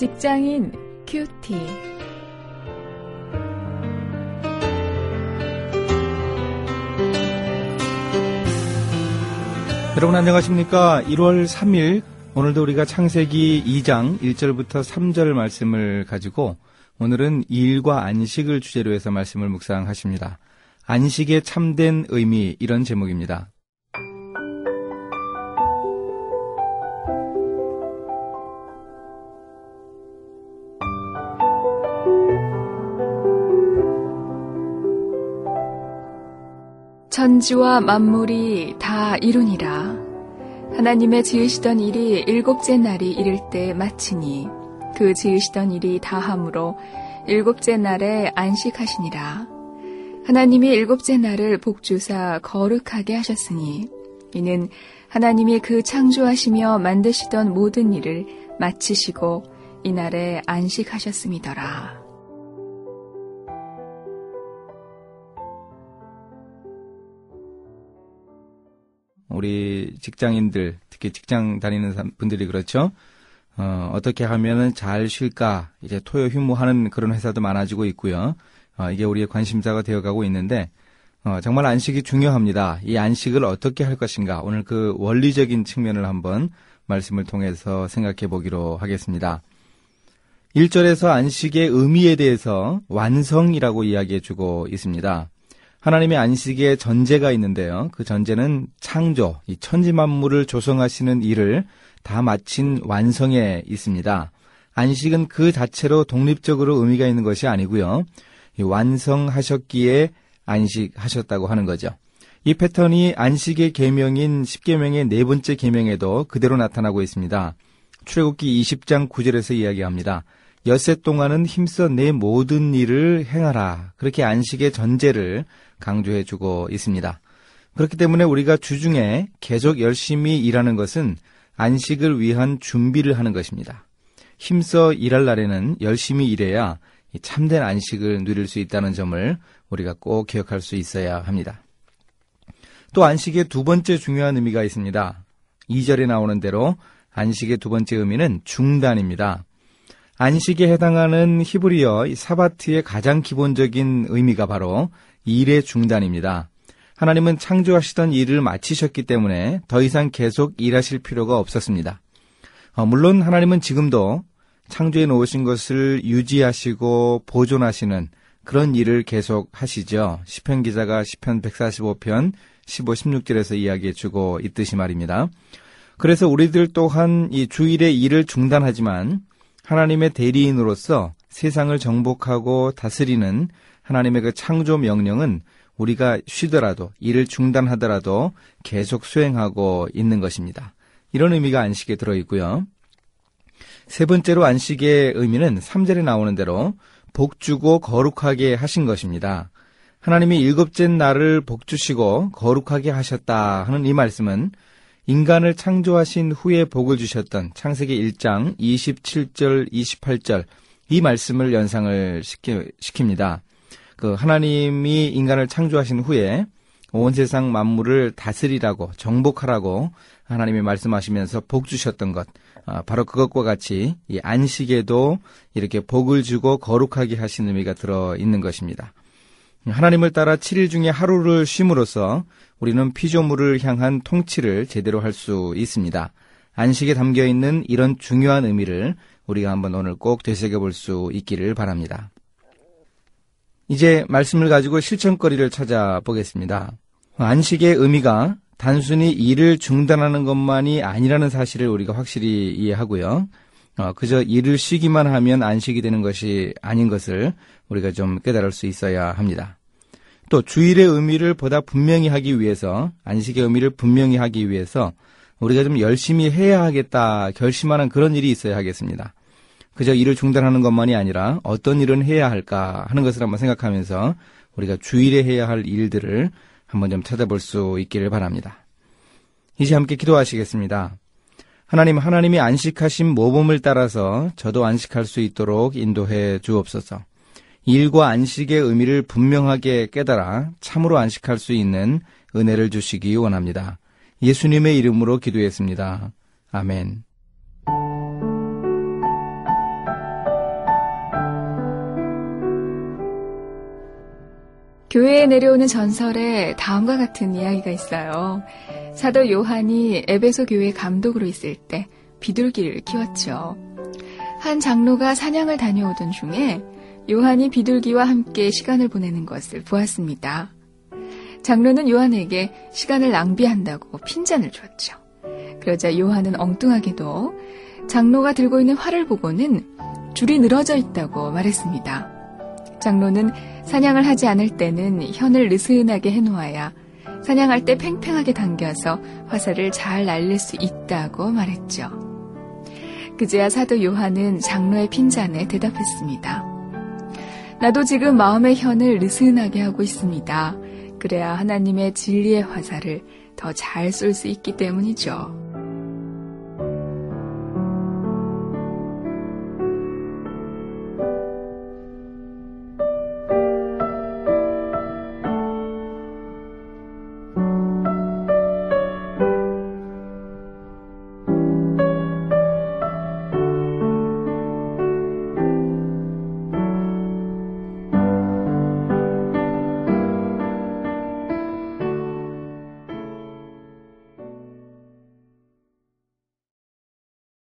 직장인 큐티. 여러분 안녕하십니까? 1월 3일 오늘도 우리가 창세기 2장 1절부터 3절 말씀을 가지고 오늘은 일과 안식을 주제로 해서 말씀을 묵상하십니다. 안식의 참된 의미 이런 제목입니다. 천지와 만물이 다 이루니라. 하나님의 지으시던 일이 일곱째 날이 이를 때 마치니 그 지으시던 일이 다함으로 일곱째 날에 안식하시니라. 하나님이 일곱째 날을 복주사 거룩하게 하셨으니 이는 하나님이 그 창조하시며 만드시던 모든 일을 마치시고 이날에 안식하셨음이더라. 우리 직장인들, 특히 직장 다니는 분들이 그렇죠. 어, 어떻게 하면은 잘 쉴까, 이제 토요 휴무하는 그런 회사도 많아지고 있고요. 어, 이게 우리의 관심사가 되어가고 있는데, 어, 정말 안식이 중요합니다. 이 안식을 어떻게 할 것인가, 오늘 그 원리적인 측면을 한번 말씀을 통해서 생각해 보기로 하겠습니다. 1절에서 안식의 의미에 대해서 완성이라고 이야기해 주고 있습니다. 하나님의 안식에 전제가 있는데요. 그 전제는 창조, 이 천지 만물을 조성하시는 일을 다 마친 완성에 있습니다. 안식은 그 자체로 독립적으로 의미가 있는 것이 아니고요. 완성하셨기에 안식하셨다고 하는 거죠. 이 패턴이 안식의 계명인 10계명의 네 번째 계명에도 그대로 나타나고 있습니다. 출애굽기 20장 9절에서 이야기합니다. 엿새 동안은 힘써 내 모든 일을 행하라. 그렇게 안식의 전제를 강조해 주고 있습니다. 그렇기 때문에 우리가 주중에 계속 열심히 일하는 것은 안식을 위한 준비를 하는 것입니다. 힘써 일할 날에는 열심히 일해야 참된 안식을 누릴 수 있다는 점을 우리가 꼭 기억할 수 있어야 합니다. 또 안식의 두 번째 중요한 의미가 있습니다. 2절에 나오는 대로 안식의 두 번째 의미는 중단입니다. 안식에 해당하는 히브리어 사바트의 가장 기본적인 의미가 바로 일의 중단입니다. 하나님은 창조하시던 일을 마치셨기 때문에 더 이상 계속 일하실 필요가 없었습니다. 어, 물론 하나님은 지금도 창조해 놓으신 것을 유지하시고 보존하시는 그런 일을 계속 하시죠. 시편 기자가 시편 145편 15, 16절에서 이야기해 주고 있듯이 말입니다. 그래서 우리들 또한 이 주일의 일을 중단하지만 하나님의 대리인으로서 세상을 정복하고 다스리는 하나님의 그 창조 명령은 우리가 쉬더라도 일을 중단하더라도 계속 수행하고 있는 것입니다. 이런 의미가 안식에 들어 있고요. 세 번째로 안식의 의미는 3절에 나오는 대로 복주고 거룩하게 하신 것입니다. 하나님이 일곱째 날을 복주시고 거룩하게 하셨다 하는 이 말씀은 인간을 창조하신 후에 복을 주셨던 창세기 1장 27절, 28절 이 말씀을 연상을 시키, 시킵니다. 그 하나님이 인간을 창조하신 후에 온 세상 만물을 다스리라고 정복하라고 하나님이 말씀하시면서 복 주셨던 것 아, 바로 그것과 같이 이 안식에도 이렇게 복을 주고 거룩하게 하신 의미가 들어 있는 것입니다. 하나님을 따라 7일 중에 하루를 쉼으로써 우리는 피조물을 향한 통치를 제대로 할 수 있습니다. 안식에 담겨 있는 이런 중요한 의미를 우리가 한번 오늘 꼭 되새겨 볼 수 있기를 바랍니다. 이제 말씀을 가지고 실천거리를 찾아보겠습니다. 안식의 의미가 단순히 일을 중단하는 것만이 아니라는 사실을 우리가 확실히 이해하고요. 어, 그저 일을 쉬기만 하면 안식이 되는 것이 아닌 것을 우리가 좀 깨달을 수 있어야 합니다. 또 주일의 의미를 보다 분명히 하기 위해서 안식의 의미를 분명히 하기 위해서 우리가 좀 열심히 해야 하겠다 결심하는 그런 일이 있어야 하겠습니다. 그저 일을 중단하는 것만이 아니라 어떤 일은 해야 할까 하는 것을 한번 생각하면서 우리가 주일에 해야 할 일들을 한번 좀 찾아볼 수 있기를 바랍니다. 이제 함께 기도하시겠습니다. 하나님, 하나님이 안식하신 모범을 따라서 저도 안식할 수 있도록 인도해 주옵소서. 일과 안식의 의미를 분명하게 깨달아 참으로 안식할 수 있는 은혜를 주시기 원합니다. 예수님의 이름으로 기도했습니다. 아멘. 교회에 내려오는 전설에 다음과 같은 이야기가 있어요. 사도 요한이 에베소 교회 감독으로 있을 때 비둘기를 키웠죠. 한 장로가 사냥을 다녀오던 중에 요한이 비둘기와 함께 시간을 보내는 것을 보았습니다. 장로는 요한에게 시간을 낭비한다고 핀잔을 줬죠. 그러자 요한은 엉뚱하게도 장로가 들고 있는 활을 보고는 줄이 늘어져 있다고 말했습니다. 장로는 사냥을 하지 않을 때는 현을 느슨하게 해놓아야 사냥할 때 팽팽하게 당겨서 화살을 잘 날릴 수 있다고 말했죠. 그제야 사도 요한은 장로의 핀잔에 대답했습니다. 나도 지금 마음의 현을 느슨하게 하고 있습니다. 그래야 하나님의 진리의 화살을 더 잘 쏠 수 있기 때문이죠.